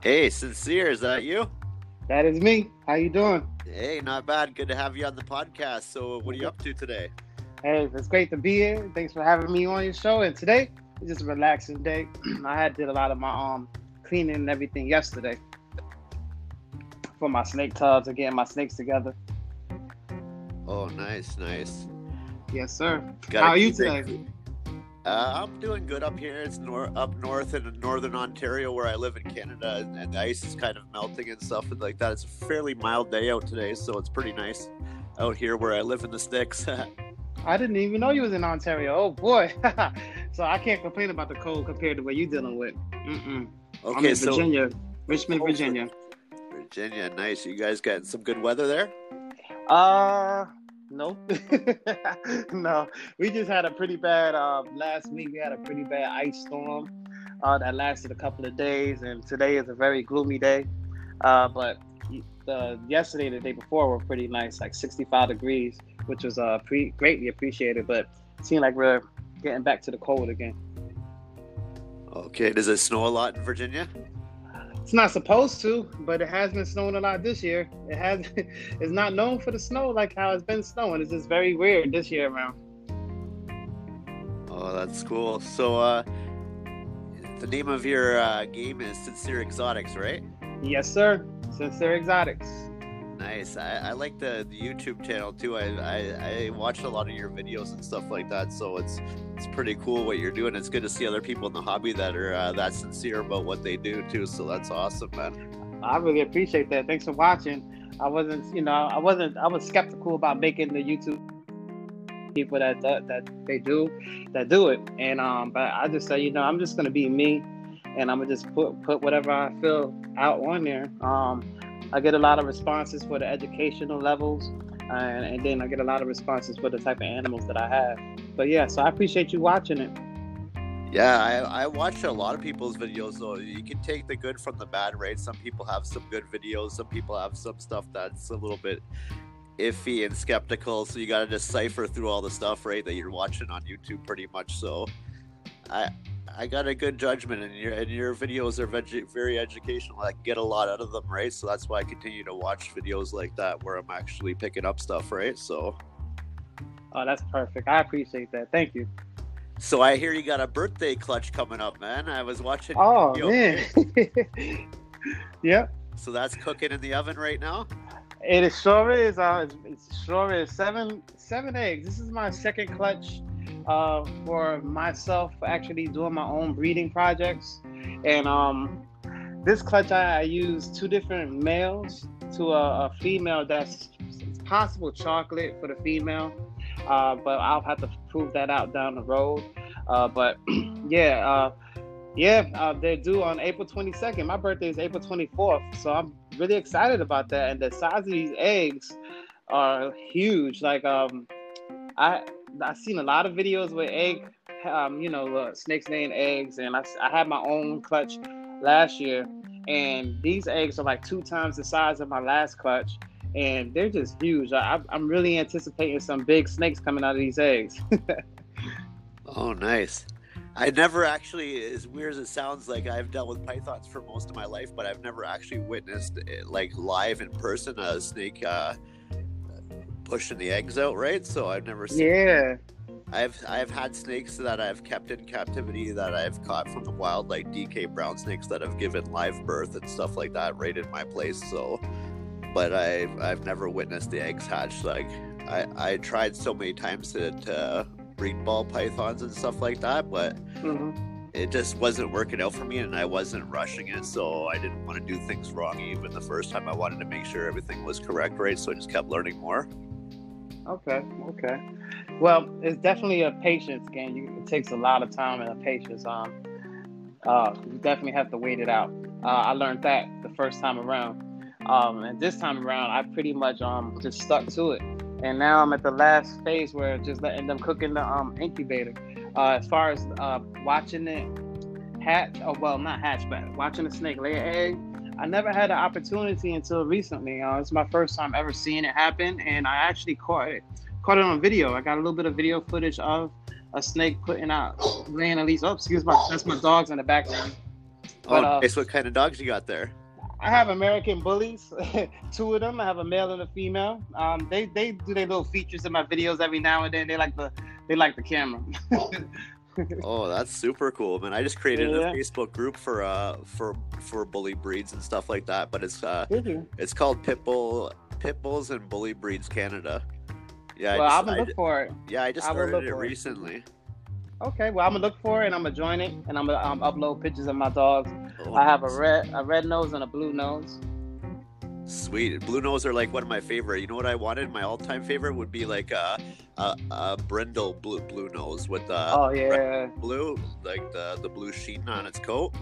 Hey, sincere, is that you? That is me. How you doing? Hey, not bad. Good to have you on the podcast. So, what are you up to today? Hey, it's great to be here. Thanks for having me on your show. And today is just a relaxing day. I had did a lot of my um cleaning and everything yesterday for my snake tubs and getting my snakes together. Oh, nice, nice. Yes, sir. How are you it- today? Uh, I'm doing good up here. It's nor- up north in northern Ontario where I live in Canada, and, and the ice is kind of melting and stuff and like that. It's a fairly mild day out today, so it's pretty nice out here where I live in the sticks. I didn't even know you was in Ontario. Oh boy. so I can't complain about the cold compared to what you're dealing with. Mm-mm. I'm okay, in so Virginia, Richmond, Virginia. Virginia, nice. You guys got some good weather there? Uh, no, no. We just had a pretty bad uh, last week. We had a pretty bad ice storm uh, that lasted a couple of days, and today is a very gloomy day. Uh, but yesterday, and the day before, were pretty nice, like 65 degrees, which was uh, pre- greatly appreciated. But it seemed like we're getting back to the cold again. Okay, does it snow a lot in Virginia? It's not supposed to, but it has been snowing a lot this year. It has. It's not known for the snow like how it's been snowing. It's just very weird this year around. Oh, that's cool. So, uh, the name of your uh, game is Sincere Exotics, right? Yes, sir. Sincere Exotics. Nice. I, I like the, the YouTube channel too. I, I I watch a lot of your videos and stuff like that. So it's it's pretty cool what you're doing. It's good to see other people in the hobby that are uh, that sincere about what they do too. So that's awesome, man. I really appreciate that. Thanks for watching. I wasn't, you know, I wasn't, I was skeptical about making the YouTube people that that, that they do, that do it. And um, but I just say, you know, I'm just gonna be me, and I'm gonna just put put whatever I feel out on there. Um, I get a lot of responses for the educational levels, and, and then I get a lot of responses for the type of animals that I have. But yeah, so I appreciate you watching it. Yeah, I, I watch a lot of people's videos so You can take the good from the bad, right? Some people have some good videos. Some people have some stuff that's a little bit iffy and skeptical. So you got to decipher through all the stuff, right, that you're watching on YouTube, pretty much. So, I I got a good judgment, and your and your videos are veg- very educational. I get a lot out of them, right? So that's why I continue to watch videos like that where I'm actually picking up stuff, right? So. Oh, that's perfect. I appreciate that. Thank you. So I hear you got a birthday clutch coming up, man. I was watching. Oh man. yep. So that's cooking in the oven right now. It is sure is. Uh, it's, it's sure is seven seven eggs. This is my second clutch uh, for myself actually doing my own breeding projects, and um, this clutch I, I use two different males to a, a female that's possible chocolate for the female, uh, but I'll have to prove that out down the road. Uh, but yeah. Uh, yeah, uh, they're due on April 22nd. My birthday is April 24th, so I'm really excited about that. And the size of these eggs are huge. Like, um, I I've seen a lot of videos with egg, um, you know, uh, snakes laying eggs, and I, I had my own clutch last year, and these eggs are like two times the size of my last clutch, and they're just huge. I, I'm really anticipating some big snakes coming out of these eggs. Oh, nice. I never actually, as weird as it sounds, like I've dealt with pythons for most of my life, but I've never actually witnessed it, like live in person a snake uh, pushing the eggs out, right? So I've never seen. yeah. I've I've had snakes that I've kept in captivity that I've caught from the wild, like DK brown snakes that have given live birth and stuff like that, right in my place. So, but I've I've never witnessed the eggs hatch. Like I I tried so many times to, to breed ball pythons and stuff like that, but hmm it just wasn't working out for me, and I wasn't rushing it. So I didn't want to do things wrong even the first time. I wanted to make sure everything was correct, right? So I just kept learning more. Okay, okay. Well, it's definitely a patience game. You, it takes a lot of time and a patience. Um, uh, you definitely have to wait it out. Uh, I learned that the first time around, um, and this time around, I pretty much um just stuck to it. And now I'm at the last phase where just letting them cook in the um incubator. Uh, as far as uh, watching it hatch, oh well, not hatch, but watching a snake lay an egg. I never had an opportunity until recently. Uh, it's my first time ever seeing it happen, and I actually caught it. Caught it on video. I got a little bit of video footage of a snake putting out, laying at least. Oh, excuse me, that's my dogs in the background. But, oh, nice. Uh, what kind of dogs you got there? I have American bullies, two of them. I have a male and a female. Um, they they do their little features in my videos every now and then. They like the they like the camera. oh, that's super cool, man! I just created yeah. a Facebook group for uh for for bully breeds and stuff like that. But it's uh it's called Pitbull Pitbulls and Bully Breeds Canada. Yeah, well, I am gonna look for it. Yeah, I just started it recently. It. Okay, well I'm gonna look for it and I'm gonna join it and I'm gonna um, upload pictures of my dogs. Oh, I have a red a red nose and a blue nose. Sweet, blue nose are like one of my favorite. You know what I wanted? My all-time favorite would be like a a, a brindle blue blue nose with the oh yeah blue like the the blue sheen on its coat.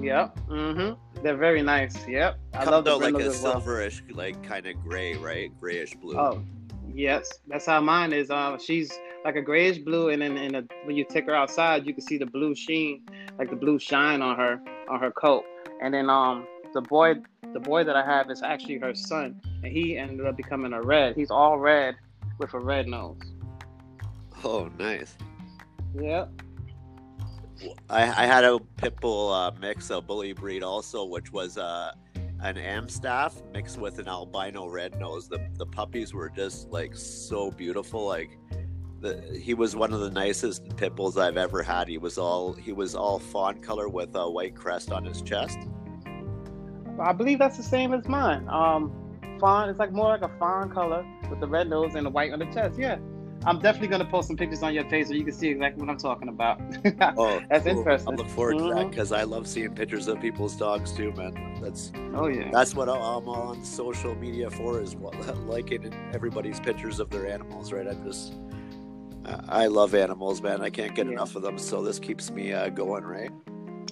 Yep. Mm-hmm. They're very nice. Yep. I Comes love the like a silverish, well. like kind of gray, right? Grayish blue. Oh, yes. That's how mine is. Um, she's like a grayish blue, and then in a, when you take her outside, you can see the blue sheen, like the blue shine on her on her coat. And then um the boy the boy that I have is actually her son, and he ended up becoming a red. He's all red with a red nose. Oh, nice. Yep. I, I had a pit bull uh, mix, a bully breed also, which was uh, an Amstaff mixed with an albino red nose. The the puppies were just like so beautiful. Like the, he was one of the nicest pit bulls I've ever had. He was all he was all fawn color with a white crest on his chest. I believe that's the same as mine. Um, fawn. It's like more like a fawn color with the red nose and the white on the chest. Yeah, I'm definitely gonna post some pictures on your page so you can see exactly what I'm talking about. oh, that's cool. interesting. I look forward mm-hmm. to that because I love seeing pictures of people's dogs too, man. That's oh yeah. That's what I'm on social media for is what, liking everybody's pictures of their animals, right? I'm just I love animals, man. I can't get yeah. enough of them. So this keeps me uh, going, right?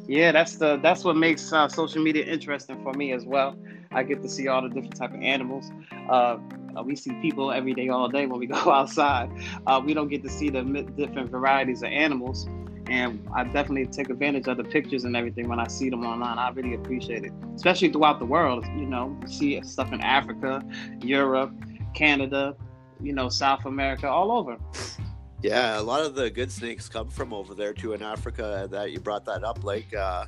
Yeah, that's the that's what makes uh, social media interesting for me as well. I get to see all the different type of animals. Uh, we see people every day, all day when we go outside. Uh, we don't get to see the different varieties of animals, and I definitely take advantage of the pictures and everything when I see them online. I really appreciate it, especially throughout the world. You know, see stuff in Africa, Europe, Canada, you know, South America, all over. Yeah, a lot of the good snakes come from over there too in Africa. That you brought that up, like uh,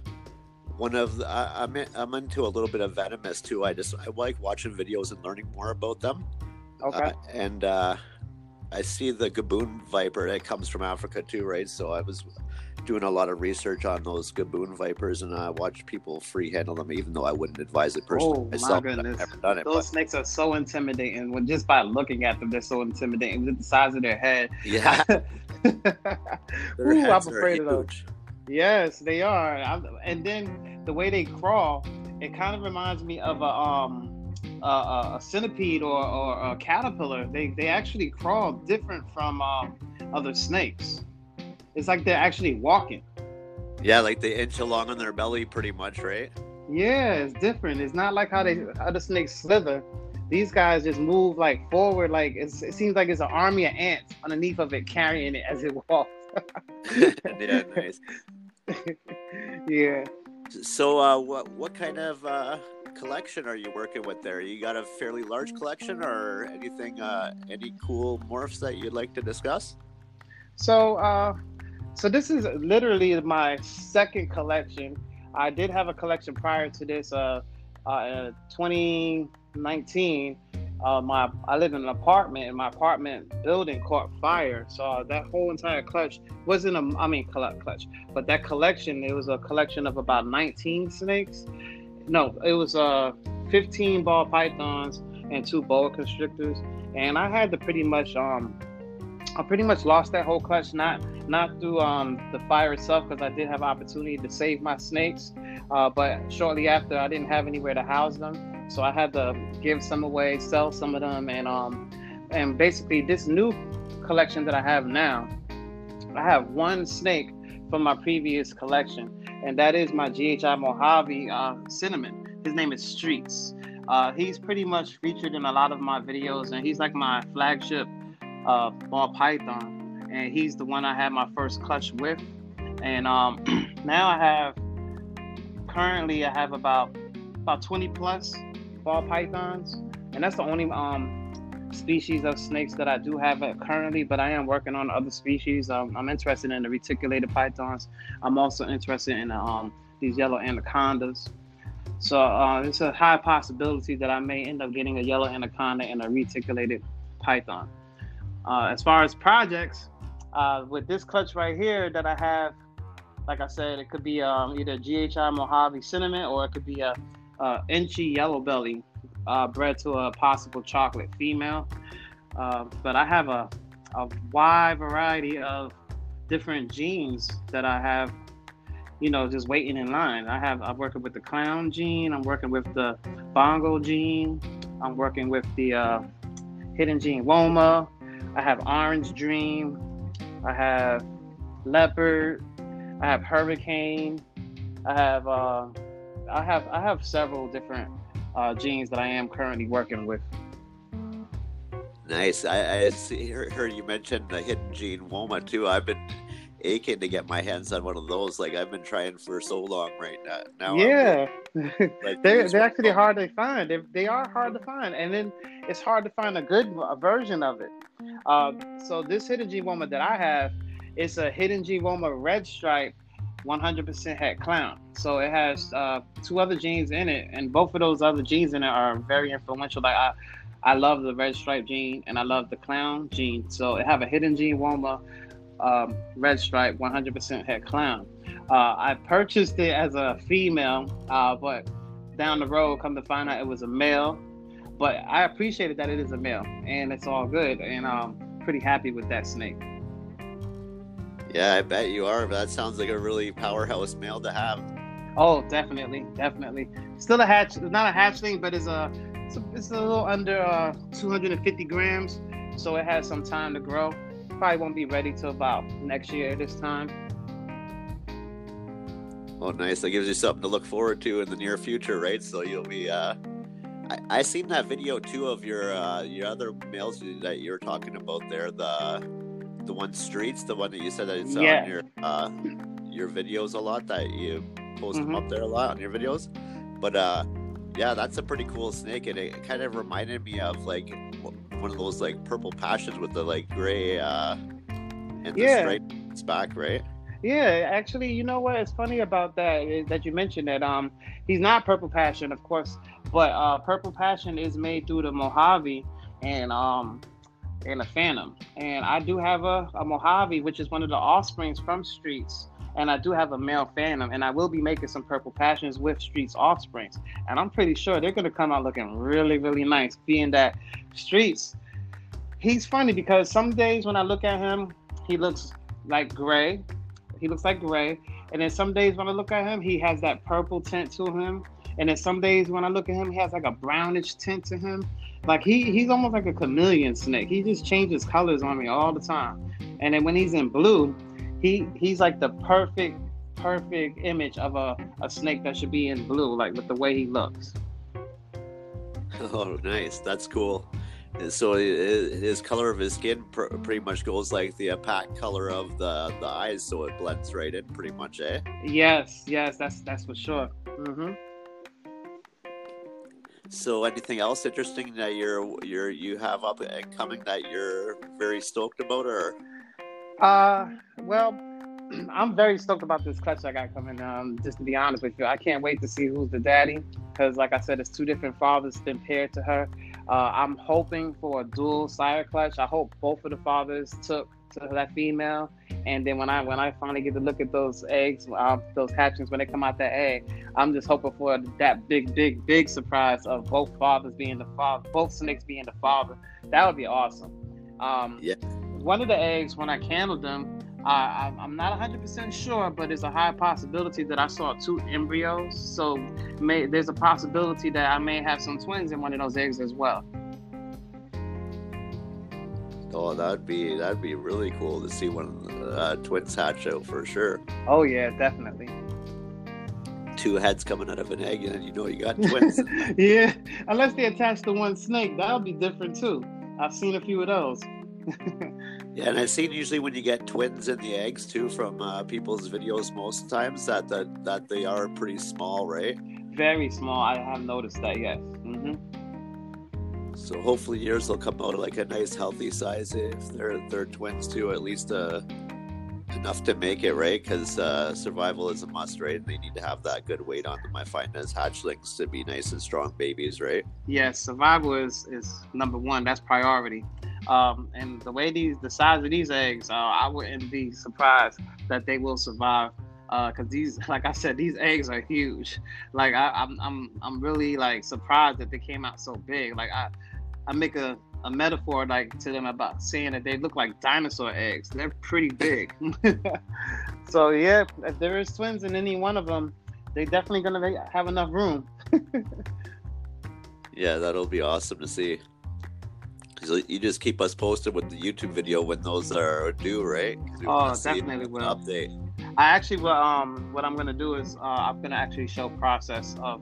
one of the, I, am I'm into a little bit of venomous too. I just I like watching videos and learning more about them. Okay. Uh, and uh, I see the gaboon viper that comes from Africa too, right? So I was doing a lot of research on those gaboon vipers, and I watch people free handle them, even though I wouldn't advise it personally oh, myself. My goodness. I've never done it, those but... snakes are so intimidating. When just by looking at them, they're so intimidating. With the size of their head. Yeah. Ooh, I'm afraid of those. Yes, they are. I'm, and then the way they crawl, it kind of reminds me of a um a, a centipede or, or a caterpillar. They they actually crawl different from um, other snakes. It's like they're actually walking. Yeah, like they inch along on their belly, pretty much, right? Yeah, it's different. It's not like how they how the snakes slither. These guys just move like forward, like it seems like it's an army of ants underneath of it, carrying it as it walks. yeah, nice. yeah. So, uh, what what kind of uh, collection are you working with there? You got a fairly large collection, or anything? Uh, any cool morphs that you'd like to discuss? So, uh, so this is literally my second collection. I did have a collection prior to this. Uh, uh 2019. Uh, my I live in an apartment, and my apartment building caught fire. So that whole entire clutch wasn't a, I mean, clutch, but that collection it was a collection of about 19 snakes. No, it was uh 15 ball pythons and two boa constrictors, and I had to pretty much um I pretty much lost that whole clutch, not not through um, the fire itself, because I did have opportunity to save my snakes, uh, but shortly after, I didn't have anywhere to house them, so I had to give some away, sell some of them, and um, and basically this new collection that I have now, I have one snake from my previous collection, and that is my GHI Mojave uh, cinnamon. His name is Streets. Uh, he's pretty much featured in a lot of my videos, and he's like my flagship uh, ball python, and he's the one I had my first clutch with. And um, now I have currently I have about about 20 plus ball pythons, and that's the only um, species of snakes that I do have currently. But I am working on other species. Um, I'm interested in the reticulated pythons. I'm also interested in um, these yellow anacondas. So uh, it's a high possibility that I may end up getting a yellow anaconda and a reticulated python. Uh, as far as projects, uh, with this clutch right here that I have, like I said, it could be um, either GHI Mojave cinnamon or it could be a, a Enchi yellow belly uh, bred to a possible chocolate female. Uh, but I have a, a wide variety of different genes that I have, you know, just waiting in line. I have I'm working with the clown gene. I'm working with the bongo gene. I'm working with the uh, hidden gene Woma. I have orange dream. I have leopard. I have hurricane. I have uh, I have I have several different uh, genes that I am currently working with. Nice. I, I see, heard you mentioned the hidden gene Woma too. I've been aching to get my hands on one of those. Like I've been trying for so long right now. now yeah, like, they're they're actually hard to find. They, they are hard to find, and then it's hard to find a good a version of it. Uh, so this hidden gene Woma that I have, it's a hidden gene Woma red stripe 100% het clown. So it has uh, two other genes in it, and both of those other genes in it are very influential. Like I, I love the red stripe gene, and I love the clown gene. So it have a hidden gene Woma, um, red stripe, 100% het clown. Uh, I purchased it as a female, uh, but down the road, come to find out it was a male. But I appreciated that it is a male, and it's all good, and I'm pretty happy with that snake. Yeah, I bet you are. That sounds like a really powerhouse male to have. Oh, definitely, definitely. Still a hatch, not a hatchling, but it's a, it's a, it's a little under uh, 250 grams, so it has some time to grow. Probably won't be ready till about next year this time. Oh, nice. That gives you something to look forward to in the near future, right? So you'll be. Uh, I I seen that video too of your uh, your other males that you were talking about there. The the one streets, the one that you said that it's yeah. on your uh, your videos a lot that you post mm-hmm. them up there a lot on your videos. But uh, yeah, that's a pretty cool snake, and it kind of reminded me of like one of those like purple passions with the like gray uh, and the yeah. stripes back, right? Yeah, actually, you know what? It's funny about that that you mentioned that um he's not purple passion, of course, but uh purple passion is made through the Mojave, and um and a Phantom. And I do have a, a Mojave, which is one of the offsprings from Streets. And I do have a male Phantom, and I will be making some Purple Passions with Streets offsprings. And I'm pretty sure they're to come out looking really, really nice, being that Streets, he's funny because some days when I look at him, he looks like gray. He looks like gray. And then some days when I look at him, he has that purple tint to him. And then some days when I look at him, he has like a brownish tint to him. Like he he's almost like a chameleon snake. He just changes colors on me all the time. And then when he's in blue, he he's like the perfect perfect image of a, a snake that should be in blue, like with the way he looks. Oh, nice. That's cool. So his color of his skin pretty much goes like the opaque color of the the eyes, so it blends right in, pretty much, eh? Yes, yes, that's that's for sure. Mm-hmm. So, anything else interesting that you're you're you have up and coming that you're very stoked about, or? Uh, well, I'm very stoked about this clutch I got coming. Um, just to be honest with you, I can't wait to see who's the daddy because, like I said, it's two different fathers been paired to her. Uh, I'm hoping for a dual sire clutch. I hope both of the fathers took to that female. And then when I when I finally get to look at those eggs, uh, those hatchings when they come out that egg, I'm just hoping for that big, big, big surprise of both fathers being the father, both snakes being the father. That would be awesome. Um, yeah. One of the eggs, when I candled them, uh, I'm not 100% sure, but it's a high possibility that I saw two embryos. So may, there's a possibility that I may have some twins in one of those eggs as well. Oh, that'd be that'd be really cool to see one uh, twins hatch out for sure. Oh yeah, definitely. Two heads coming out of an egg, and you know you got twins. yeah, unless they attach to one snake, that'll be different too. I've seen a few of those. yeah, and I've seen usually when you get twins in the eggs too from uh, people's videos, most times that, that that they are pretty small, right? Very small. I have noticed that. Yes. Mm-hmm. So hopefully yours will come out like a nice healthy size if they're they're twins too. At least uh enough to make it right because uh, survival is a must, right? And They need to have that good weight on them. I find as hatchlings to be nice and strong babies, right? Yes, survival is is number one. That's priority. Um, and the way these, the size of these eggs, uh, I wouldn't be surprised that they will survive. Because uh, these, like I said, these eggs are huge. Like I, I'm, I'm, I'm really like surprised that they came out so big. Like I, I make a, a metaphor like to them about saying that they look like dinosaur eggs. They're pretty big. so yeah, if there is twins in any one of them, they're definitely gonna have enough room. yeah, that'll be awesome to see. So you just keep us posted with the YouTube video when those are due, right? Oh, definitely will. Update. I actually, will, um, what I'm gonna do is uh, I'm gonna actually show process of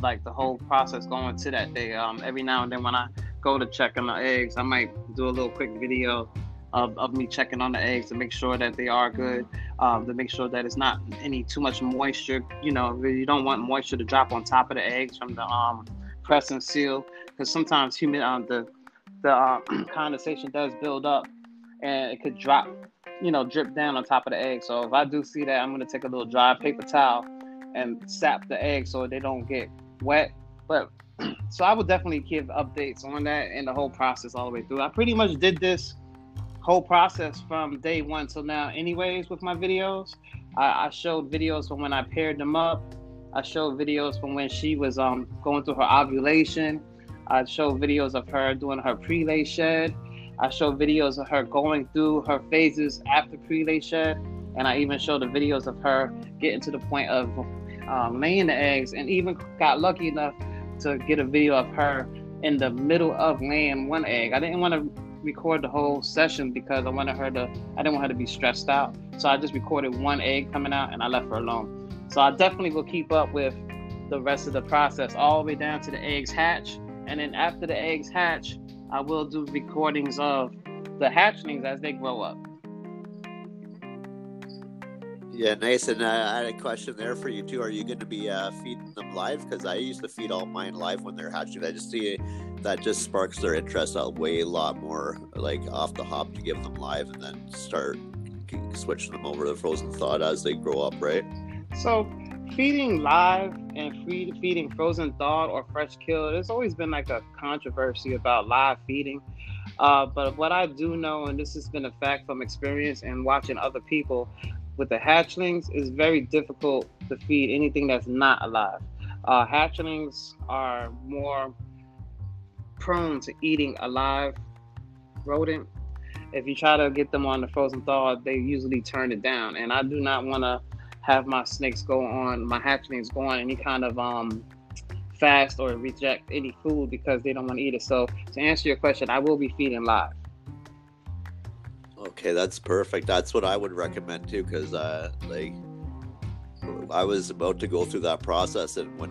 like the whole process going to that day. Um, every now and then when I go to check on the eggs, I might do a little quick video of, of me checking on the eggs to make sure that they are good, um, to make sure that it's not any too much moisture. You know, you don't want moisture to drop on top of the eggs from the um, press and seal because sometimes humid um, the the uh, condensation does build up and it could drop, you know, drip down on top of the egg. So if I do see that, I'm gonna take a little dry paper towel and sap the egg so they don't get wet. But so I will definitely give updates on that and the whole process all the way through. I pretty much did this whole process from day one till now, anyways, with my videos. I, I showed videos from when I paired them up. I showed videos from when she was um going through her ovulation. I showed videos of her doing her pre-lay shed. I showed videos of her going through her phases after pre-lay shed, and I even showed the videos of her getting to the point of um, laying the eggs, and even got lucky enough to get a video of her in the middle of laying one egg. I didn't want to record the whole session because I wanted her to. I didn't want her to be stressed out, so I just recorded one egg coming out, and I left her alone. So I definitely will keep up with the rest of the process all the way down to the eggs hatch and then after the eggs hatch, I will do recordings of the hatchlings as they grow up. Yeah. And uh, I had a question there for you too. Are you going to be uh, feeding them live? Because I used to feed all mine live when they're hatching. I just see that just sparks their interest a way a lot more, like off the hop to give them live, and then start switching them over to frozen thawed as they grow up, right? So feeding live and feed, feeding frozen thawed or fresh killed, there's always been like a controversy about live feeding. Uh, but what I do know, and this has been a fact from experience and watching other people with the hatchlings, it's very difficult to feed anything that's not alive. Uh, hatchlings are more prone to eating alive rodent. If you try to get them on the frozen thaw, they usually turn it down. And I do not want to have my snakes go on, my hatchlings go on any kind of um, fast or reject any food because they don't want to eat it. So to answer your question, I will be feeding live. Okay, that's perfect. That's what I would recommend too, because uh, like I was about to go through that process, and when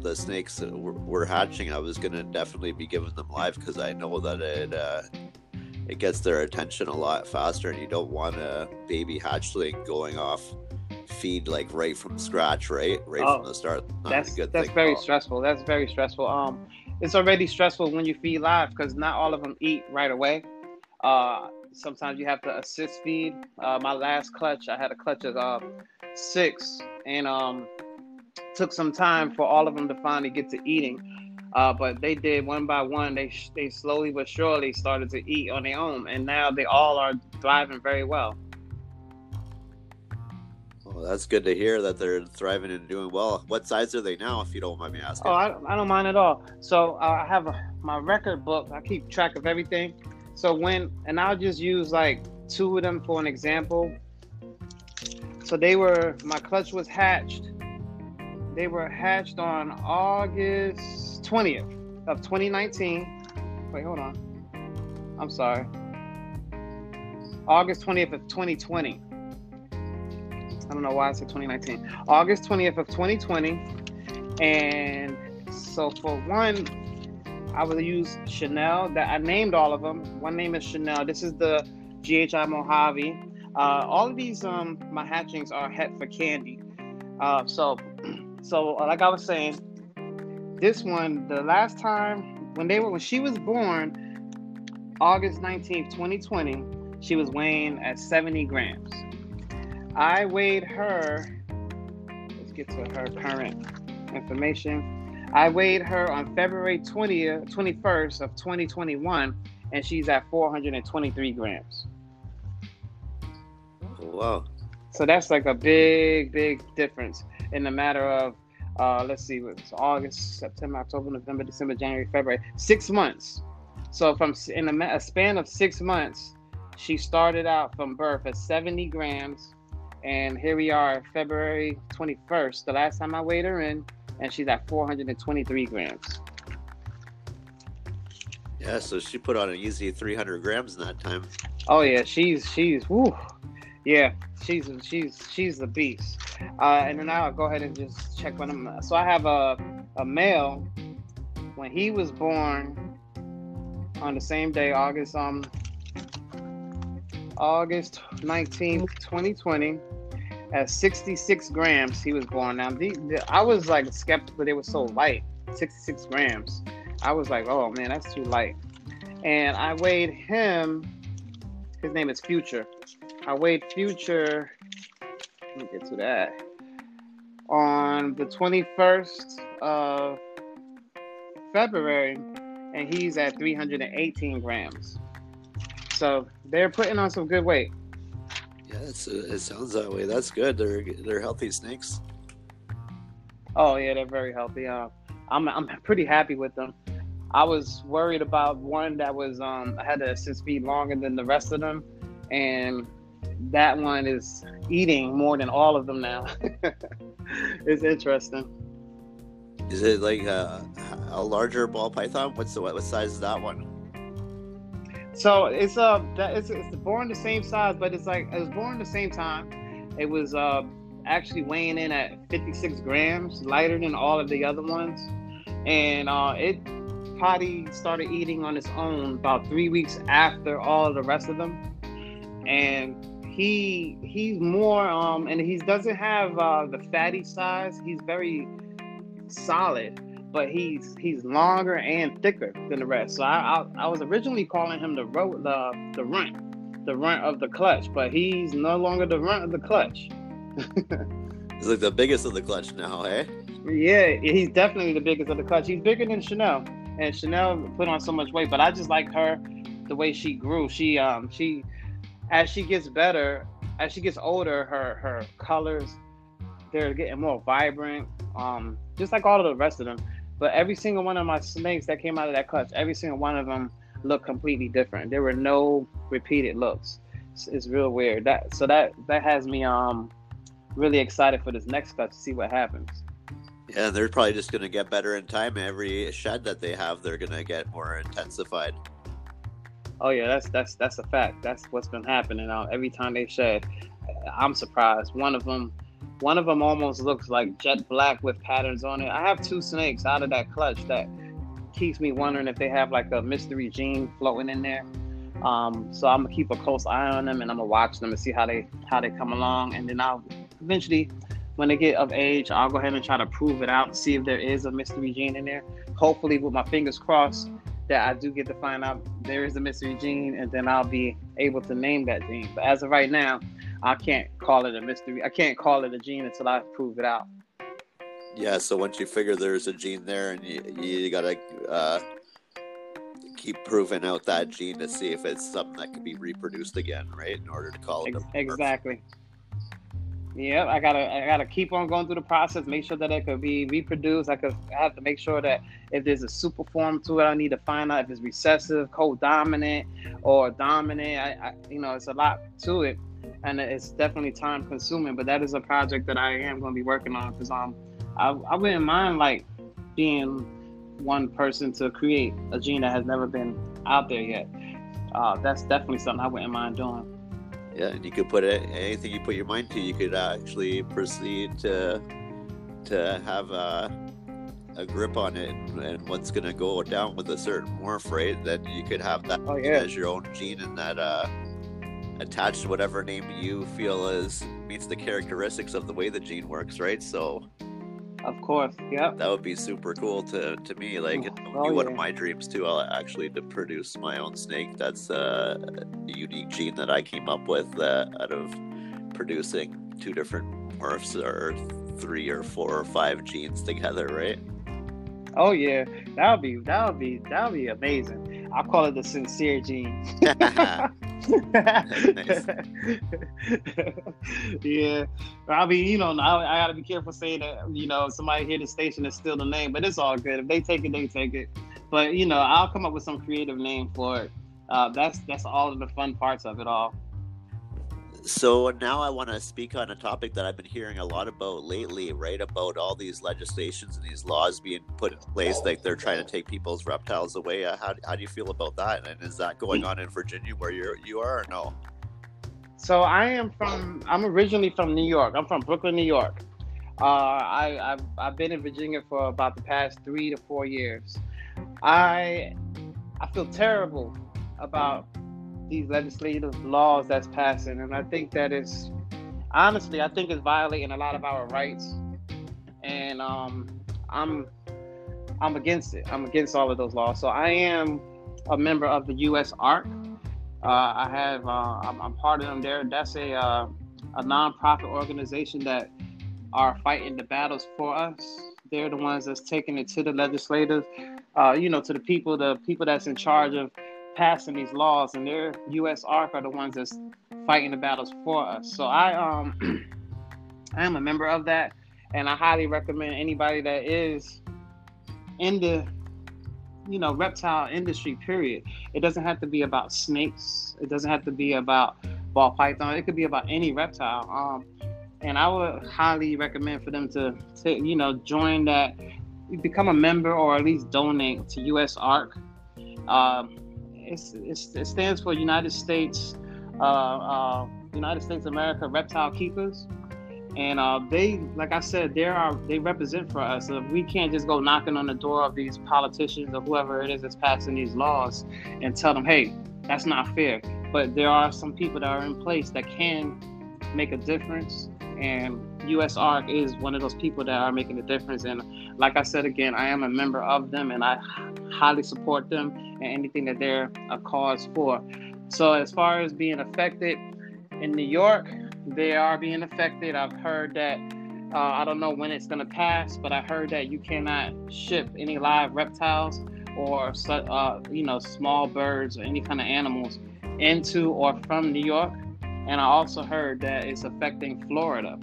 the snakes were, were hatching, I was gonna definitely be giving them live because I know that it uh, it gets their attention a lot faster, and you don't want a baby hatchling going off feed like right from scratch, right, right oh, from the start. Not that's that's very stressful. That's very stressful. Um, it's already stressful when you feed live because not all of them eat right away. Uh, sometimes you have to assist feed. Uh, my last clutch, I had a clutch of uh, six, and um, took some time for all of them to finally get to eating. Uh, but they did one by one. They they slowly but surely started to eat on their own, and now they all are thriving very well. Well, that's good to hear that they're thriving and doing well. What size are they now, if you don't mind me asking? Oh, I, I don't mind at all. So uh, I have a, my record book. I keep track of everything. So when, and I'll just use like two of them for an example. So they were, my clutch was hatched. They were hatched on August 20th of 2019. Wait, hold on. I'm sorry. August 20th of 2020. I don't know why I said 2019. August 20th of 2020. And so for one, I would use Chanel. That I named all of them. One name is Chanel. This is the GHI Mojave. Uh, all of these um my hatchings are het for candy. Uh, so so like I was saying, this one the last time when they were when she was born, August 19th, 2020, she was weighing at 70 grams. I weighed her. Let's get to her current information. I weighed her on February 20th, 21st of 2021, and she's at 423 grams. Wow. So that's like a big, big difference in the matter of, uh, let's see, it's August, September, October, November, December, January, February, six months. So from in a, a span of six months, she started out from birth at 70 grams, and here we are, February 21st, the last time I weighed her in, and she's at 423 grams. Yeah, so she put on an easy 300 grams in that time. Oh yeah, she's she's whoo, yeah, she's she's she's the beast. Uh, and then I'll go ahead and just check on him. So I have a a male when he was born on the same day, August um August 19th, 2020, at 66 grams. He was born. Now the, the, I was like skeptical they were so light, 66 grams. I was like, oh man, that's too light. And I weighed him. His name is Future. I weighed Future. Let me get to that. On the 21st of February, and he's at 318 grams. So they're putting on some good weight. Yeah, it sounds that way. That's good. They're they're healthy snakes. Oh yeah, they're very healthy. Uh, I'm I'm pretty happy with them. I was worried about one that was um I had to assist feet longer than the rest of them, and that one is eating more than all of them now. it's interesting. Is it like a, a, larger ball python? What's the what size is that one? So it's uh it's it's born the same size, but it's like it was born the same time. It was uh actually weighing in at 56 grams, lighter than all of the other ones, and uh it potty started eating on its own about three weeks after all the rest of them, and he he's more um and he doesn't have uh the fatty size. He's very solid but he's he's longer and thicker than the rest so i i, I was originally calling him the ro- the the runt the runt of the clutch but he's no longer the runt of the clutch he's like the biggest of the clutch now eh yeah he's definitely the biggest of the clutch he's bigger than chanel and chanel put on so much weight but i just like her the way she grew she um she as she gets better, as she gets older, her her colors they're getting more vibrant. Um, just like all of the rest of them. But every single one of my snakes that came out of that clutch, every single one of them looked completely different. There were no repeated looks. It's, it's real weird. That so that that has me um really excited for this next clutch to see what happens. Yeah, they're probably just going to get better in time. Every shed that they have, they're going to get more intensified. Oh yeah, that's that's that's a fact. That's what's been happening. Uh, every time they shed, I'm surprised. One of them, one of them almost looks like jet black with patterns on it. I have two snakes out of that clutch that keeps me wondering if they have like a mystery gene floating in there. Um, so I'm gonna keep a close eye on them and I'm gonna watch them and see how they how they come along. And then I'll eventually, when they get of age, I'll go ahead and try to prove it out, see if there is a mystery gene in there. Hopefully, with my fingers crossed, that I do get to find out there is a mystery gene, and then I'll be able to name that gene. But as of right now, I can't call it a mystery. I can't call it a gene until I prove it out. Yeah. So once you figure there's a gene there, and you you gotta uh, keep proving out that gene to see if it's something that can be reproduced again, right? In order to call it exactly. Yeah, I gotta I gotta keep on going through the process, make sure that it could be reproduced. I could I have to make sure that if there's a super form to it, I need to find out if it's recessive, co-dominant, or dominant. I, I you know, it's a lot to it, and it's definitely time consuming. But that is a project that I am going to be working on because um, I I wouldn't mind like being one person to create a gene that has never been out there yet. Uh, that's definitely something I wouldn't mind doing. Yeah, and you could put it anything you put your mind to. You could actually proceed to to have a, a grip on it and, what's going to go down with a certain morph, right? Then you could have that oh, yeah. as your own gene and that uh, attached to whatever name you feel is meets the characteristics of the way the gene works, right? So of course, yeah. That would be super cool to to me. Like it would oh, be one of my dreams too. I'll actually to produce my own snake. That's uh, a unique gene that I came up with uh, out of producing two different morphs or three or four or five genes together, right? Oh yeah, that would be that would be that would be amazing. I call it the sincere gene. yeah, I mean, you know, I, I got to be careful saying that. You know, somebody hear the station is still the name, but it's all good. If they take it, they take it. But you know, I'll come up with some creative name for it. Uh, that's that's all of the fun parts of it all. So now I want to speak on a topic that I've been hearing a lot about lately, right? About all these legislations and these laws being put in place, like they're trying to take people's reptiles away. Uh, how, how do you feel about that? And is that going on in Virginia where you're you are or no? So I am from. I'm originally from New York. I'm from Brooklyn, New York. Uh, I I've, I've been in Virginia for about the past three to four years. I I feel terrible about these legislative laws that's passing, and I think that is honestly, I think it's violating a lot of our rights, and um, I'm I'm against it. I'm against all of those laws. So I am a member of the USARK. Uh, I have uh, I'm, I'm, part of them there. That's a uh, a nonprofit organization that are fighting the battles for us. They're the ones that's taking it to the legislators, uh, you know, to the people, the people that's in charge of passing these laws, and their USARK are the ones that's fighting the battles for us. So I um I am a member of that, and I highly recommend anybody that is in the you know reptile industry. Period. It doesn't have to be about snakes. It doesn't have to be about ball python. It could be about any reptile. Um, and I would highly recommend for them to, to you know join that, become a member or at least donate to USARK. Um, it's, it stands for United States, uh, uh, United States of America Reptile Keepers, and uh, they, like I said, they are they represent for us. So we can't just go knocking on the door of these politicians or whoever it is that's passing these laws and tell them, hey, that's not fair. But there are some people that are in place that can make a difference and USARK is one of those people that are making a difference. And like I said again, I am a member of them and I highly support them and anything that they're a cause for. So as far as being affected in New York, they are being affected. I've heard that uh, I don't know when it's going to pass, but I heard that you cannot ship any live reptiles or uh, you know small birds or any kind of animals into or from New York and I also heard that it's affecting Florida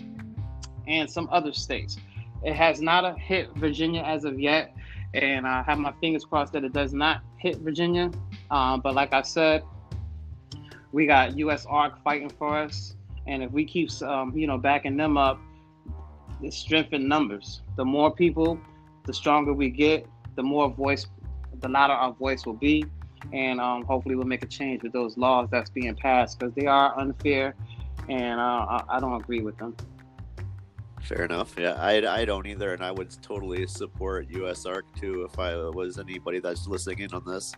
and some other states. It has not hit Virginia as of yet, and I have my fingers crossed that it does not hit Virginia. Um, but like I said, we got USARK fighting for us, and if we keep, um, you know, backing them up, it strengthens numbers. The more people, the stronger we get. The more voice, the louder our voice will be and um, hopefully we'll make a change with those laws that's being passed because they are unfair, and uh, I don't agree with them. Fair enough. Yeah, I, I don't either, and I would totally support USARK too if I was anybody that's listening in on this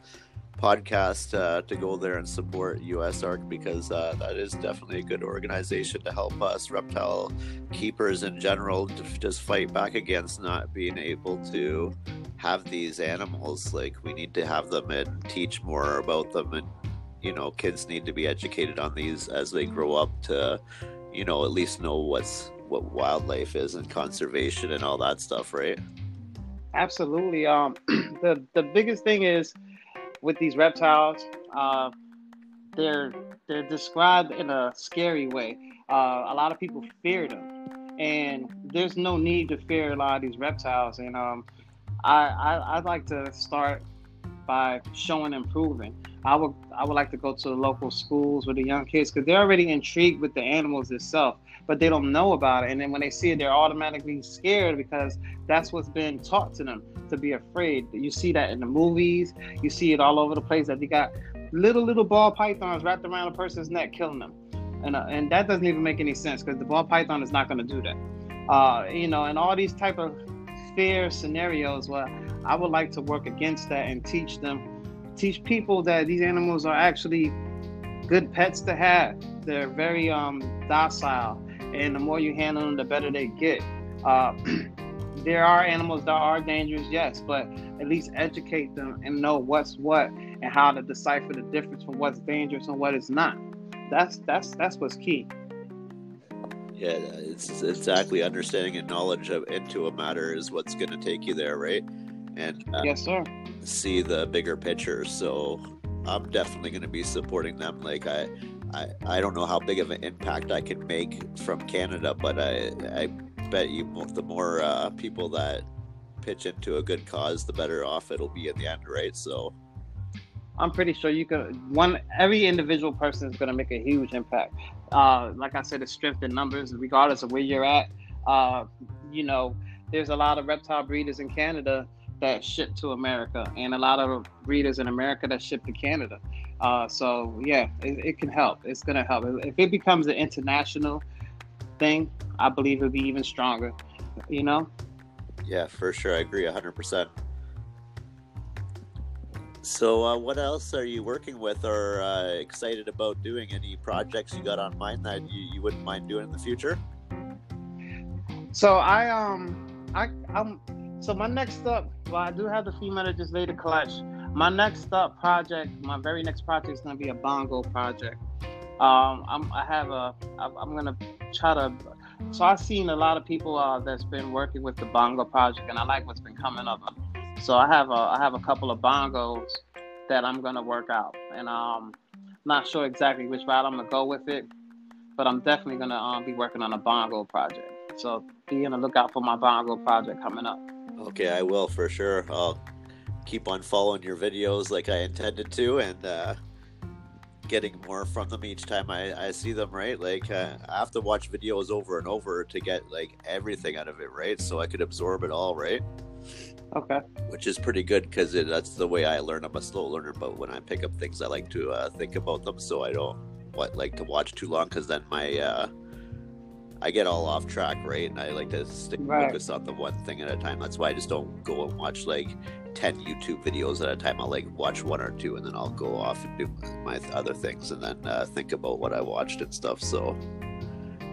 podcast uh, to go there and support USARK because uh, that is definitely a good organization to help us reptile keepers in general just fight back against not being able to have these animals like we need to have them and teach more about them and you know kids need to be educated on these as they grow up to you know at least know what's what wildlife is and conservation and all that stuff right? Absolutely. Um the the biggest thing is with these reptiles uh they're they're described in a scary way. Uh, a lot of people fear them. And there's no need to fear a lot of these reptiles. And um I, I I'd like to start by showing and proving. I would I would like to go to the local schools with the young kids because they're already intrigued with the animals itself, but they don't know about it. And then when they see it, they're automatically scared because that's what's been taught to them to be afraid. You see that in the movies. You see it all over the place that they got little little ball pythons wrapped around a person's neck, killing them, and uh, and that doesn't even make any sense because the ball python is not going to do that. Uh, you know, and all these type of fair scenarios Well, I would like to work against that and teach them, teach people that these animals are actually good pets to have. They're very um, docile, and the more you handle them, the better they get. Uh, there are animals that are dangerous, yes, but at least educate them and know what's what and how to decipher the difference from what's dangerous and what is not. That's that's that's what's key. Yeah, it's exactly understanding and knowledge of, into a matter is what's going to take you there, right? And uh, yes, sir. See the bigger picture. So I'm definitely going to be supporting them. Like I, I, I don't know how big of an impact I can make from Canada, but I, I bet you the more uh, people that pitch into a good cause, the better off it'll be in the end, right? So. I'm pretty sure you can. One, every individual person is going to make a huge impact. Uh, like I said, it's strength in numbers, regardless of where you're at. Uh, you know, there's a lot of reptile breeders in Canada that ship to America, and a lot of readers in America that ship to Canada. Uh, so yeah, it, it, can help. It's gonna help. If it becomes an international thing, I believe it'll be even stronger. You know. Yeah, for sure. I agree hundred percent. So, uh, what else are you working with or uh, excited about doing? Any projects you got on mind that you, you wouldn't mind doing in the future? So I um I I'm so my next up, well, I do have the female that just laid a clutch. My next up project, my very next project is gonna be a bongo project. Um, I'm, I have a, I'm gonna try to. So I've seen a lot of people uh, that's been working with the bongo project, and I like what's been coming of them. So I have a, I have a couple of bongos that I'm gonna work out, and um, not sure exactly which route I'm gonna go with it, but I'm definitely gonna um, be working on a bongo project. So be on the lookout for my bongo project coming up. Okay, I will for sure. I'll keep on following your videos like I intended to, and uh, getting more from them each time I, I see them. Right, like uh, I have to watch videos over and over to get like everything out of it, right? So I could absorb it all, right? Okay. Which is pretty good because that's the way I learn. I'm a slow learner, but when I pick up things, I like to uh, think about them, so I don't what like to watch too long because then my uh, I get all off track, right? And I like to stick right. focus on the one thing at a time. That's why I just don't go and watch like ten YouTube videos at a time. I'll like watch one or two, and then I'll go off and do my other things, and then uh, think about what I watched and stuff. So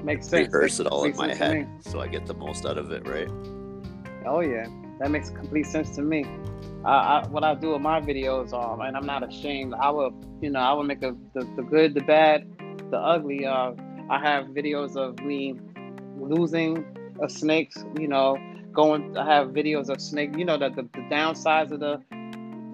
makes sense. Rehearse it all in my head, so I get the most out of it, right? Oh yeah, that makes complete sense to me. I, what I do with my videos, um, and I'm not ashamed. I will, you know, I will make a, the, the good, the bad, the ugly. Uh, I have videos of me losing a snake, you know, going I have videos of snake, you know, that the, the downsides of the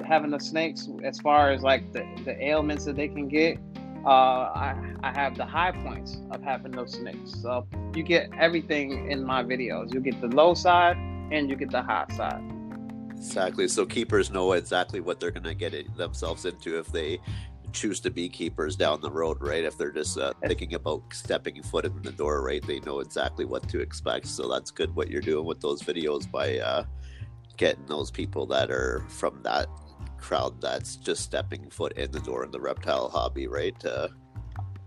having the snakes as far as like the, the ailments that they can get. Uh, I, I have the high points of having those snakes. So you get everything in my videos. You get the low side and you get the high side. Exactly. So keepers know exactly what they're going to get themselves into if they choose to be keepers down the road, right? If they're just uh, thinking about stepping foot in the door, right? They know exactly what to expect. So that's good what you're doing with those videos by uh, getting those people that are from that crowd that's just stepping foot in the door in the reptile hobby, right? Uh,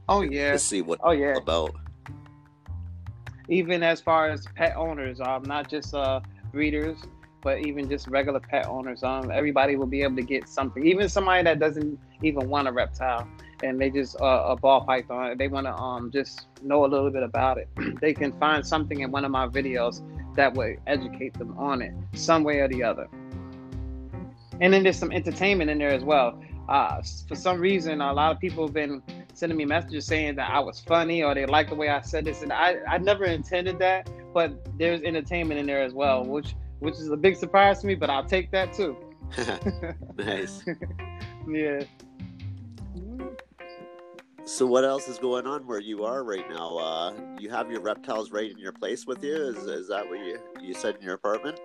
oh yeah. To see what oh yeah about. Even as far as pet owners, um, not just uh breeders, but even just regular pet owners, um, everybody will be able to get something. Even somebody that doesn't even want a reptile and they just uh, a ball python, they want to um just know a little bit about it. they can find something in one of my videos that would educate them on it, some way or the other. And then there's some entertainment in there as well. Uh, for some reason, a lot of people have been sending me messages saying that I was funny or they like the way I said this, and I I never intended that, but there's entertainment in there as well, which which is a big surprise to me, but I'll take that too. nice. yeah. So what else is going on where you are right now? Uh, you have your reptiles right in your place with you. Is, is that what you you said in your apartment?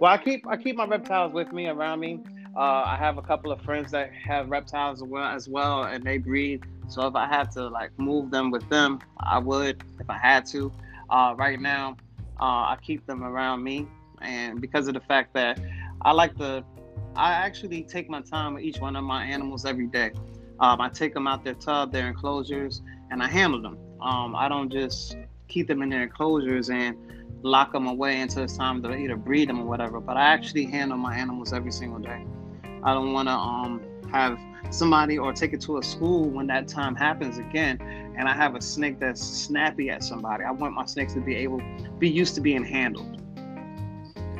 Well, I keep I keep my reptiles with me around me. Uh, I have a couple of friends that have reptiles as well, as well, and they breed. So if I had to like move them with them, I would if I had to. Uh, right now, uh, I keep them around me and because of the fact that I like to, I actually take my time with each one of my animals every day. Um, I take them out their tub, their enclosures, and I handle them. Um, I don't just keep them in their enclosures and lock them away until it's time to either breed them or whatever. But I actually handle my animals every single day. I don't want to um, have somebody or take it to a school when that time happens again and I have a snake that's snappy at somebody. I want my snakes to be able be used to being handled.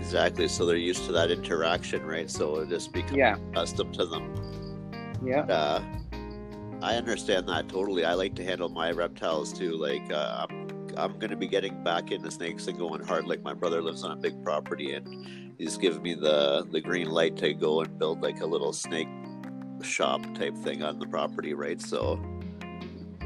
Exactly. So they're used to that interaction, right? So it just becomes yeah. accustomed to them. Yeah. Uh, I understand that totally. I like to handle my reptiles too. Like uh, I'm gonna be getting back into snakes and going hard. Like my brother lives on a big property, and he's giving me the the green light to go and build like a little snake shop type thing on the property, right? So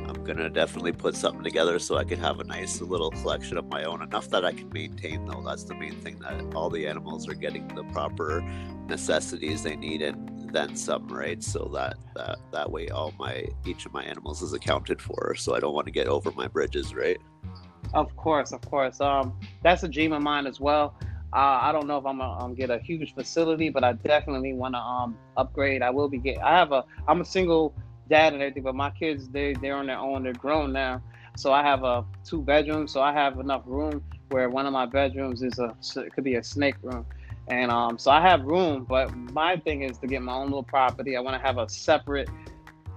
I'm gonna definitely put something together so I can have a nice little collection of my own. Enough that I can maintain, though. That's the main thing that all the animals are getting the proper necessities they need and then some, right? So that that that way, all my each of my animals is accounted for. So I don't want to get over my bridges, right? Of course, of course. Um, that's a dream of mine as well. Uh, I don't know if I'm gonna um, get a huge facility, but I definitely want to um, upgrade. I will be getting. I have a. I'm a single dad and everything, but my kids they they're on their own. They're grown now, so I have a two bedrooms. So I have enough room where one of my bedrooms is a it could be a snake room, and um so I have room. But my thing is to get my own little property. I want to have a separate,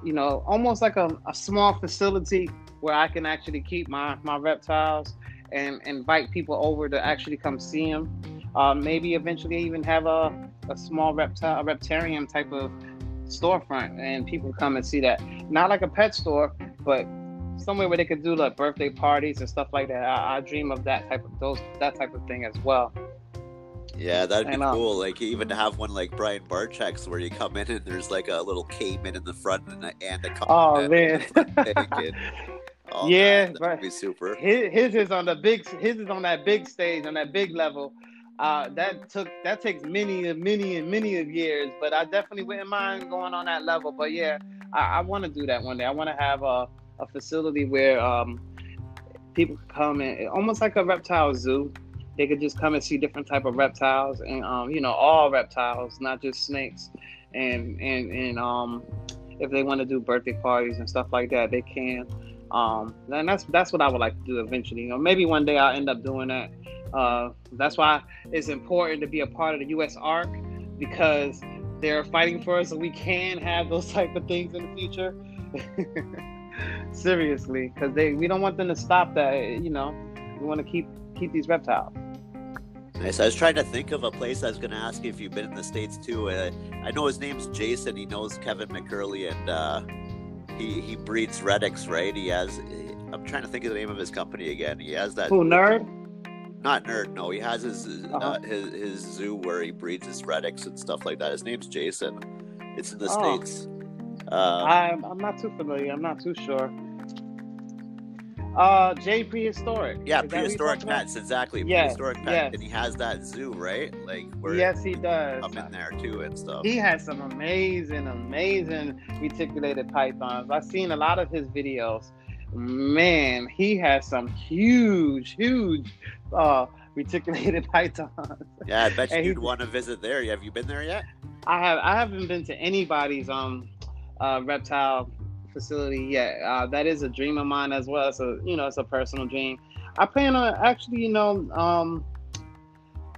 you know, almost like a, a small facility where I can actually keep my my reptiles and invite people over to actually come see them. Uh, maybe eventually even have a, a small reptile, a reptarium type of storefront and people come and see that. Not like a pet store, but somewhere where they could do like birthday parties and stuff like that. I, I dream of that type of those that type of thing as well. Yeah, that'd be um, cool. Like even to have one like Brian Barczyk's where you come in and there's like a little caiman in the front and a, and a oh man. yeah, that. would be super. His, his is on the big. His is on that big stage on that big level uh, that took that takes many and many and many of years, but I definitely wouldn't mind going on that level. But yeah, I, I want to do that one day. I want to have a, a facility where um, people come and almost like a reptile zoo. They could just come and see different type of reptiles and um, you know all reptiles, not just snakes. And and and um, if they want to do birthday parties and stuff like that, they can. Um, and that's that's what I would like to do eventually. You know, maybe one day I'll end up doing that uh, that's why it's important to be a part of the USARK because they're fighting for us, so we can have those type of things in the future. Seriously, because they we don't want them to stop that. You know, we want to keep keep these reptiles. Nice. I was trying to think of a place I was going to ask you if you've been in the states too. Uh, I know his name's Jason. He knows Kevin McCurley, and uh, he he breeds retics, right? He has. I'm trying to think of the name of his company again. He has that. Who nerd? Not nerd. No, he has his uh-huh. uh, his his zoo where he breeds his retics and stuff like that. His name's Jason. It's in the oh. states. Uh, I'm I'm not too familiar. I'm not too sure. Uh, J prehistoric. Yeah, Is prehistoric pets. Exactly. Yes, prehistoric pets, yes. and he has that zoo, right? Like where yes, he does. Up in there too and stuff. He has some amazing, amazing reticulated pythons. I've seen a lot of his videos. Man, he has some huge, huge uh, reticulated pythons. Yeah, I bet you you'd want to visit there. Have you been there yet? I have. I haven't been to anybody's um uh, reptile facility yet. Uh, that is a dream of mine as well. So you know, it's a personal dream. I plan on actually, you know, um,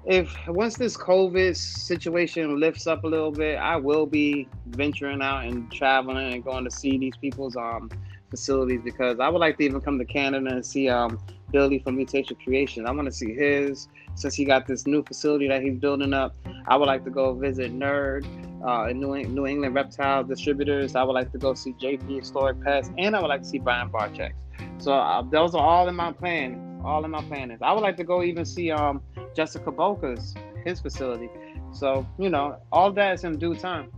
if once this COVID situation lifts up a little bit, I will be venturing out and traveling and going to see these people's um facilities because I would like to even come to Canada and see um, Billy from Mutation Creation. I want to see his since he got this new facility that he's building up. I would like to go visit Nerd uh, New, New England Reptile Distributors. I would like to go see JP Historic Pets, and I would like to see Brian Barczyk's. So uh, those are all in my plan. All in my plans. I would like to go even see um, Justin Kobylka's his facility. So you know, all that is in due time.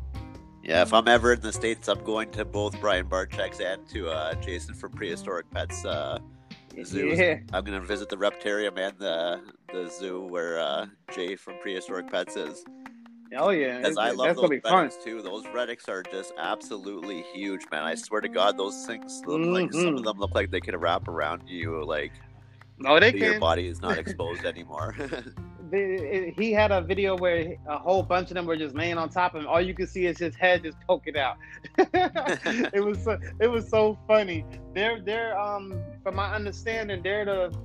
Yeah, if I'm ever in the states, I'm going to both Brian Barczyk's and to uh, Jason from Prehistoric Pets uh, Zoo. Yeah. I'm going to visit the Reptarium and the the zoo where uh, Jay from Prehistoric Pets is. Oh yeah, as I love those retics too. Those retics are just absolutely huge, man. I swear to God, those things look mm-hmm. like some of mm-hmm. them look like they could wrap around you, like. Oh, they Your body is not exposed anymore. he had a video where a whole bunch of them were just laying on top of him. All you can see is his head just poking out. it was so, it was so funny. They're they're um from my understanding they're the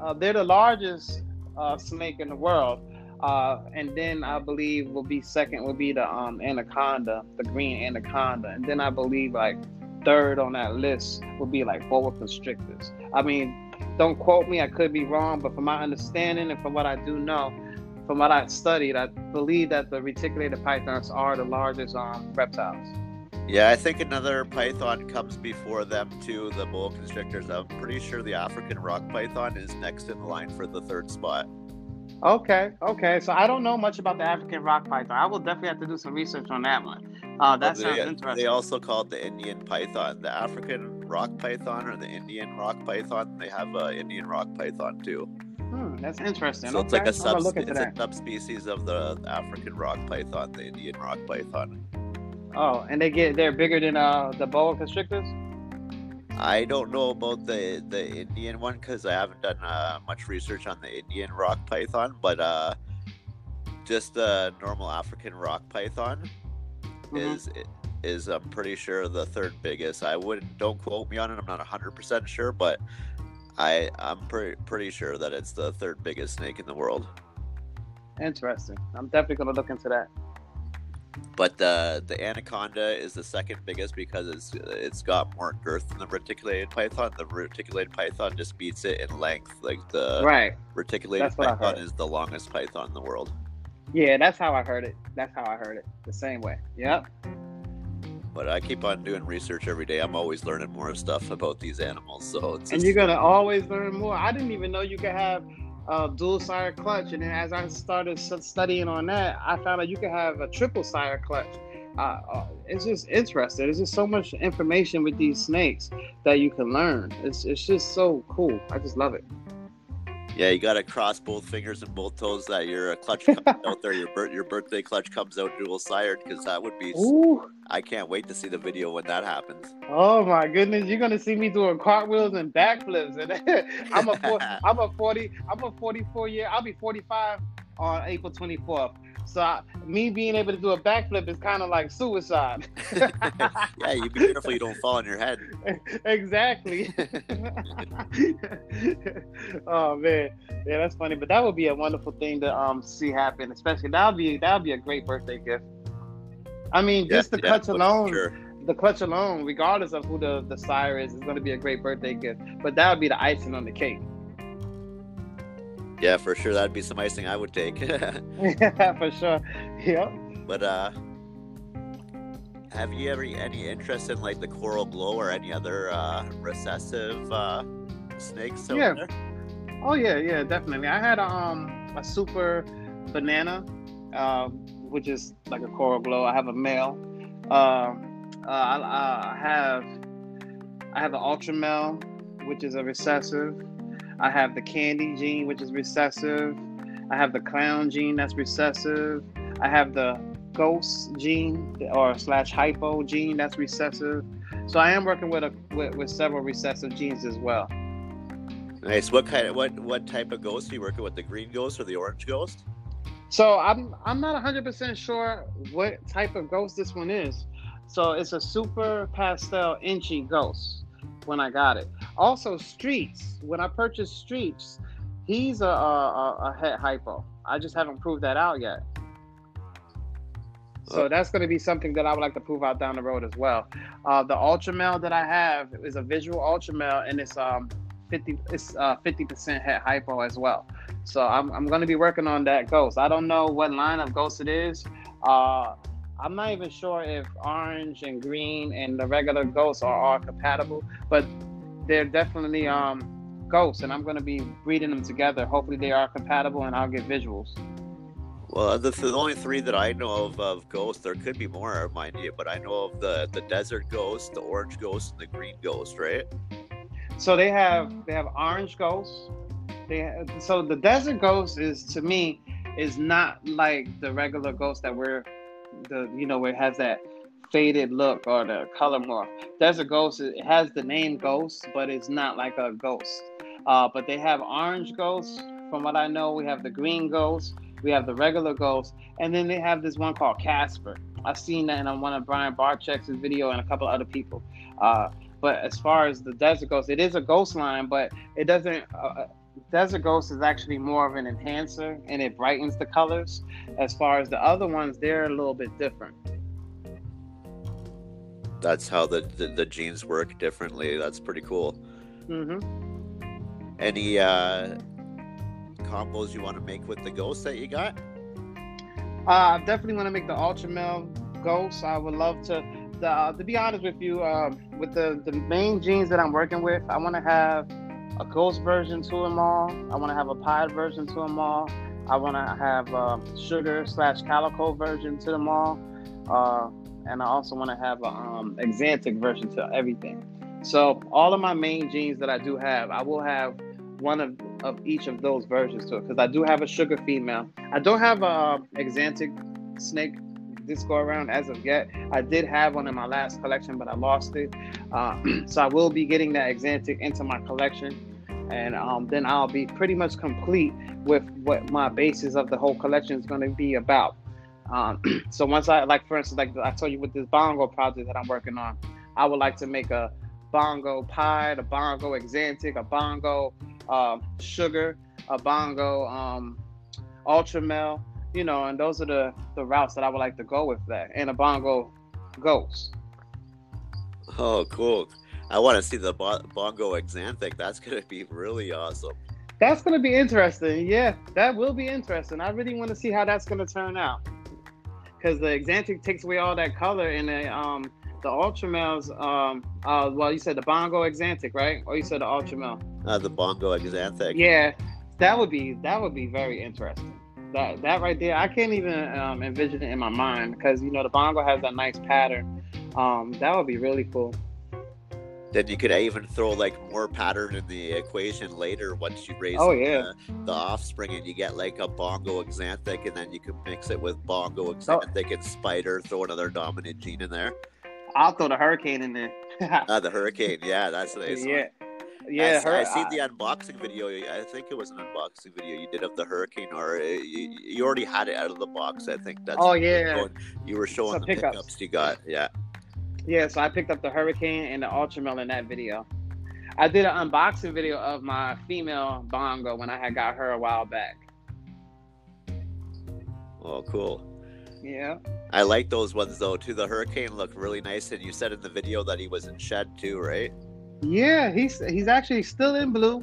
uh, they're the largest uh, snake in the world. Uh, and then I believe will be second will be the um, anaconda, the green anaconda, and then I believe like third on that list will be like boa constrictors. I mean, don't quote me, I could be wrong, but from my understanding and from what I do know, from what I studied, I believe that the reticulated pythons are the largest um, reptiles. Yeah, I think another python comes before them too. The boa constrictors. I'm pretty sure the African rock python is next in line for the third spot. Okay, okay. So I don't know much about the African rock python. I will definitely have to do some research on that one. Uh, that Well, sounds they, interesting. they also call it the Indian python, the African rock python or the Indian rock python. They have uh, Indian rock python too. Hmm, that's interesting. So okay. it's like a I'm sub, look it's a subspecies of the African rock python, the Indian rock python. Oh, and they get they're bigger than uh the boa constrictors. I don't know about the the Indian one because I haven't done uh, much research on the Indian rock python, but uh, just the normal African rock python Mhm. is is I'm pretty sure the third biggest. I wouldn't don't quote me on it. I'm not 100 percent sure, but I I'm pretty pretty sure that it's the third biggest snake in the world. Interesting. I'm definitely gonna look into that. But the the anaconda is the second biggest because it's it's got more girth than the reticulated python. The reticulated python just beats it in length. Like the right. reticulated That's what I python is the longest python in the world. Yeah, that's how I heard it. That's how I heard it. The same way. Yep. But I keep on doing research every day. I'm always learning more stuff about these animals. So it's And just- you're gonna always learn more. I didn't even know you could have a dual sire clutch, and then as I started studying on that, I found out you could have a triple sire clutch. Uh, uh, it's just interesting. There's just so much information with these snakes that you can learn. It's it's just so cool. I just love it. Yeah, you got to cross both fingers and both toes that your uh, clutch comes out there. Your bir- your birthday clutch comes out dual sired because that would be. Ooh. I can't wait to see the video when that happens. Oh my goodness, you're gonna see me doing cartwheels and backflips, and I'm a four, I'm a forty, I'm a 44 year, I'll be 45 on April 24th. So I, me being able to do a backflip is kind of like suicide. yeah, you be careful you don't fall on your head. exactly. oh man, yeah, that's funny. But that would be a wonderful thing to um see happen. Especially that would be that would be a great birthday gift. I mean, Yeah, just the yeah, clutch alone, sure. the clutch alone, regardless of who the the sire is, is going to be a great birthday gift. But that would be the icing on the cake. Yeah, for sure. That'd be some icing I would take. Yeah, for sure. Yep. but uh, have you ever any interest in like the coral glow or any other uh, recessive uh, snakes Yeah. there? Oh yeah, yeah, definitely. I had a, um a super banana, um, which is like a coral glow. I have a male. Um, uh, I, I have I have an ultra male, which is a recessive. I have the candy gene, which is recessive. I have the clown gene, that's recessive. I have the ghost gene or slash hypo gene, that's recessive. So I am working with a with, with several recessive genes as well. Nice. What kind of what what type of ghost are you working with? The green ghost or the orange ghost? So I'm I'm not 100% sure what type of ghost this one is. So it's a super pastel enchi ghost when I got it. Also Streets, when I purchased Streets, he's a a, a, hypo. I just haven't proved that out yet. So Oh. that's going to be something that I would like to prove out down the road as well. Uh, the ultra male that I have is a visual ultra male, and it's um 50 it's uh 50% het hypo as well. So I'm, I'm going to be working on that ghost. I don't know what line of ghost it is. Uh, I'm not even sure if orange and green and the regular ghosts are all compatible, but they're definitely um, ghosts, and I'm going to be breeding them together. Hopefully, they are compatible, and I'll get visuals. Well, the, the only three that I know of of ghosts, there could be more, mind you, but I know of the the desert ghost, the orange ghost, and the green ghost, right? So they have they have orange ghosts. They have, so the desert ghost is to me is not like the regular ghost that we're the you know where it has that faded look or the color morph. Desert ghost it has the name ghost, but it's not like a ghost. Uh, but they have orange ghosts. From what I know, we have the green ghost, we have the regular ghost, and then they have this one called Casper. I've seen that in one of Brian Barczyk's video and a couple other people. Uh, but as far as the desert ghost, it is a ghost line, but it doesn't. Uh, desert ghost is actually more of an enhancer, and it brightens the colors. As far as the other ones, they're a little bit different. That's how the the, the genes work differently. That's pretty cool. hmm Any uh, combos you want to make with the ghost that you got? Uh, I definitely want to make the ultra male ghost. I would love to the, to be honest with you, um, with the the main genes that I'm working with, I want to have a ghost version to them all. I want to have a pied version to them all. I want to have a sugar slash calico version to them all, uh, and I also want to have a um, axanthic version to everything. So all of my main genes that I do have, I will have one of, of each of those versions to it because I do have a sugar female. I don't have a axanthic snake this go around as of yet. I did have one in my last collection, but I lost it. Uh, so I will be getting that axanthic into my collection and um, then I'll be pretty much complete with what my basis of the whole collection is going to be about. Um, so once I like, for instance, like I told you with this bongo project that I'm working on, I would like to make a bongo pie, a bongo axanthic, a bongo uh, sugar, a bongo um, ultramel, you know, and those are the the routes that I would like to go with that, and a bongo ghost. Oh, cool. I want to see the Bongo Axanthic. That's going to be really awesome. That's going to be interesting. Yeah, that will be interesting. I really want to see how that's going to turn out. Because the Axanthic takes away all that color, and the um the Ultramels. Um, uh, well, you said the Bongo Axanthic, right? Or you said the Ultramel? Uh, the Bongo Axanthic. Yeah, that would be that would be very interesting. That that right there, I can't even um, envision it in my mind because you know the Bongo has that nice pattern. Um, that would be really cool then you could even throw like more pattern in the equation later once you raise oh, yeah. the, the, offspring and you get like a bongo axanthic and then you can mix it with bongo axanthic oh. and spider throw another dominant gene in there i'll throw the hurricane in there uh, the hurricane yeah that's nice yeah yeah, I, her, I seen the unboxing video. I think it was an unboxing video you did of the hurricane, or uh, you, you already had it out of the box. I think that's. Oh yeah. You were showing the pickups. pickups you got. Yeah. Yeah, so I picked up the Hurricane and the Ultramel in that video. I did an unboxing video of my female bongo when I had got her a while back. Oh, cool. Yeah. I like those ones though too. The Hurricane looked really nice, and you said in the video that he was in shed too, right? Yeah, he's he's actually still in blue.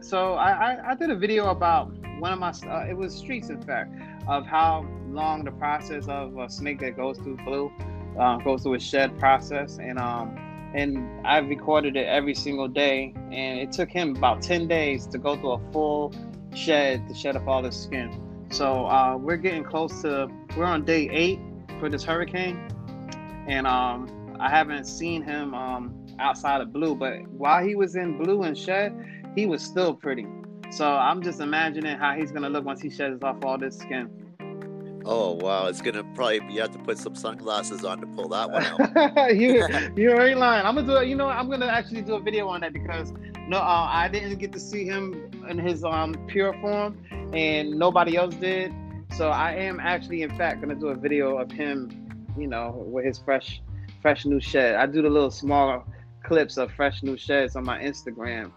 So I I, I did a video about one of my uh, it was streets in fact of how long the process of a snake that goes through blue uh, goes through a shed process, and um, and I recorded it every single day, and it took him about ten days to go through a full shed to shed off all the skin. So uh, we're getting close to we're on day eight for this hurricane, and um, I haven't seen him um, outside of blue, but while he was in blue and shed, he was still pretty. So I'm just imagining how he's gonna look once he sheds off all this skin. Oh wow, it's gonna probably be you have to put some sunglasses on to pull that one out. you you're very lying. I'm gonna do it. You know, I'm gonna actually do a video on that because no, uh, I didn't get to see him in his um pure form, and nobody else did. So I am actually, in fact, gonna do a video of him, you know, with his fresh, fresh new shed. I do the little small clips of fresh new sheds on my Instagram.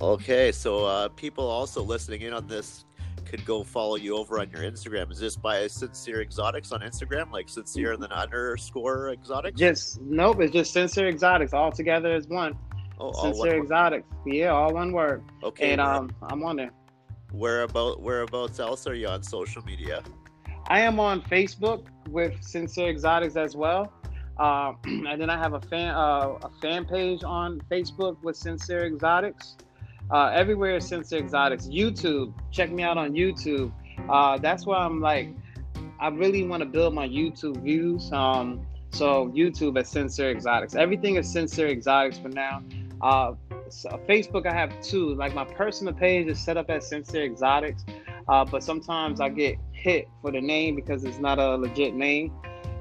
Okay, so uh, people also listening in on this could go follow you over on your Instagram. Is this by Sincere Exotics on Instagram, like Sincere and then underscore Exotics? Just nope, it's just Sincere Exotics all together as one. Oh, Sincere Exotics, yeah, all one word. Okay, and um, I'm on there. Where about whereabouts else are you on social media? I am on Facebook with Sincere Exotics as well. Uh, and then I have a fan uh, a fan page on Facebook with Sincere Exotics. Uh, everywhere is Sincere Exotics. YouTube, check me out on YouTube. Uh, that's where I'm like, I really want to build my YouTube views. Um, so YouTube at Sincere Exotics. Everything is Sincere Exotics for now. Uh, so Facebook, I have two. Like my personal page is set up as Sincere Exotics, uh, but sometimes I get hit for the name because it's not a legit name,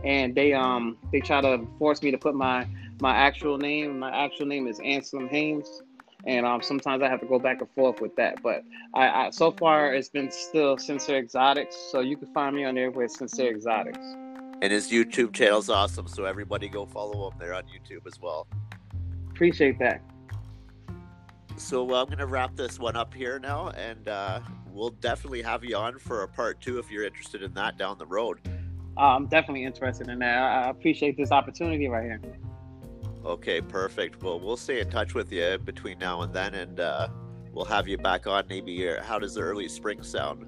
and they um they try to force me to put my my actual name. My actual name is Anselm Haynes and um, sometimes I have to go back and forth with that. But I, I so far it's been still Sincere Exotics, so you can find me on there with Sincere Exotics. And his YouTube channel is awesome, so everybody go follow him there on YouTube as well. Appreciate that. So uh, I'm gonna wrap this one up here now, and uh, we'll definitely have you on for a part two if you're interested in that down the road. Uh, I'm definitely interested in that. I appreciate this opportunity right here. Okay, perfect. Well, we'll stay in touch with you between now and then, and uh, we'll have you back on maybe. How does the early spring sound?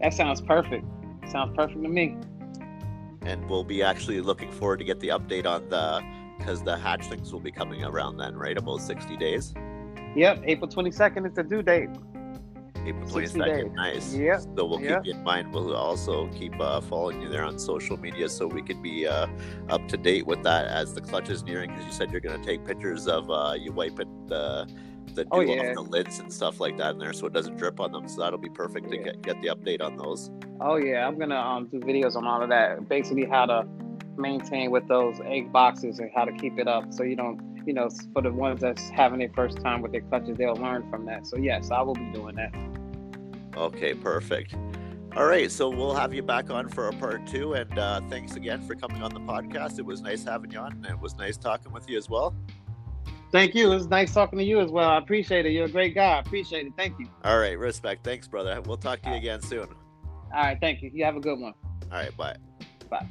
That sounds perfect. Sounds perfect to me. and we'll be actually looking forward to get the update on the because the hatchlings will be coming around then, right? About sixty days. Yep, April twenty second is the due date. April 60 22nd. days. Nice. Yep, So we'll yep. keep you in mind. We'll also keep uh, following you there on social media so we can be uh, up to date with that as the clutch is nearing. Because you said you're going to take pictures of uh, you wiping the the dew Oh, off yeah. the lids and stuff like that in there, so it doesn't drip on them. So that'll be perfect to get, get the update on those. Oh yeah, I'm gonna um do videos on all of that. Basically, how to maintain with those egg boxes and how to keep it up, so you don't, you know, for the ones that's having their first time with their clutches, they'll learn from that. So yes, I will be doing that. Okay, perfect. All right, so we'll have you back on for a part two, and uh, thanks again for coming on the podcast. It was nice having you on, and it was nice talking with you as well. Thank you. It was nice talking to you as well. I appreciate it. You're a great guy. I appreciate it. Thank you. All right, respect. Thanks, brother. We'll talk to you again soon. All right. Thank you. You have a good one. All right, bye. Bye.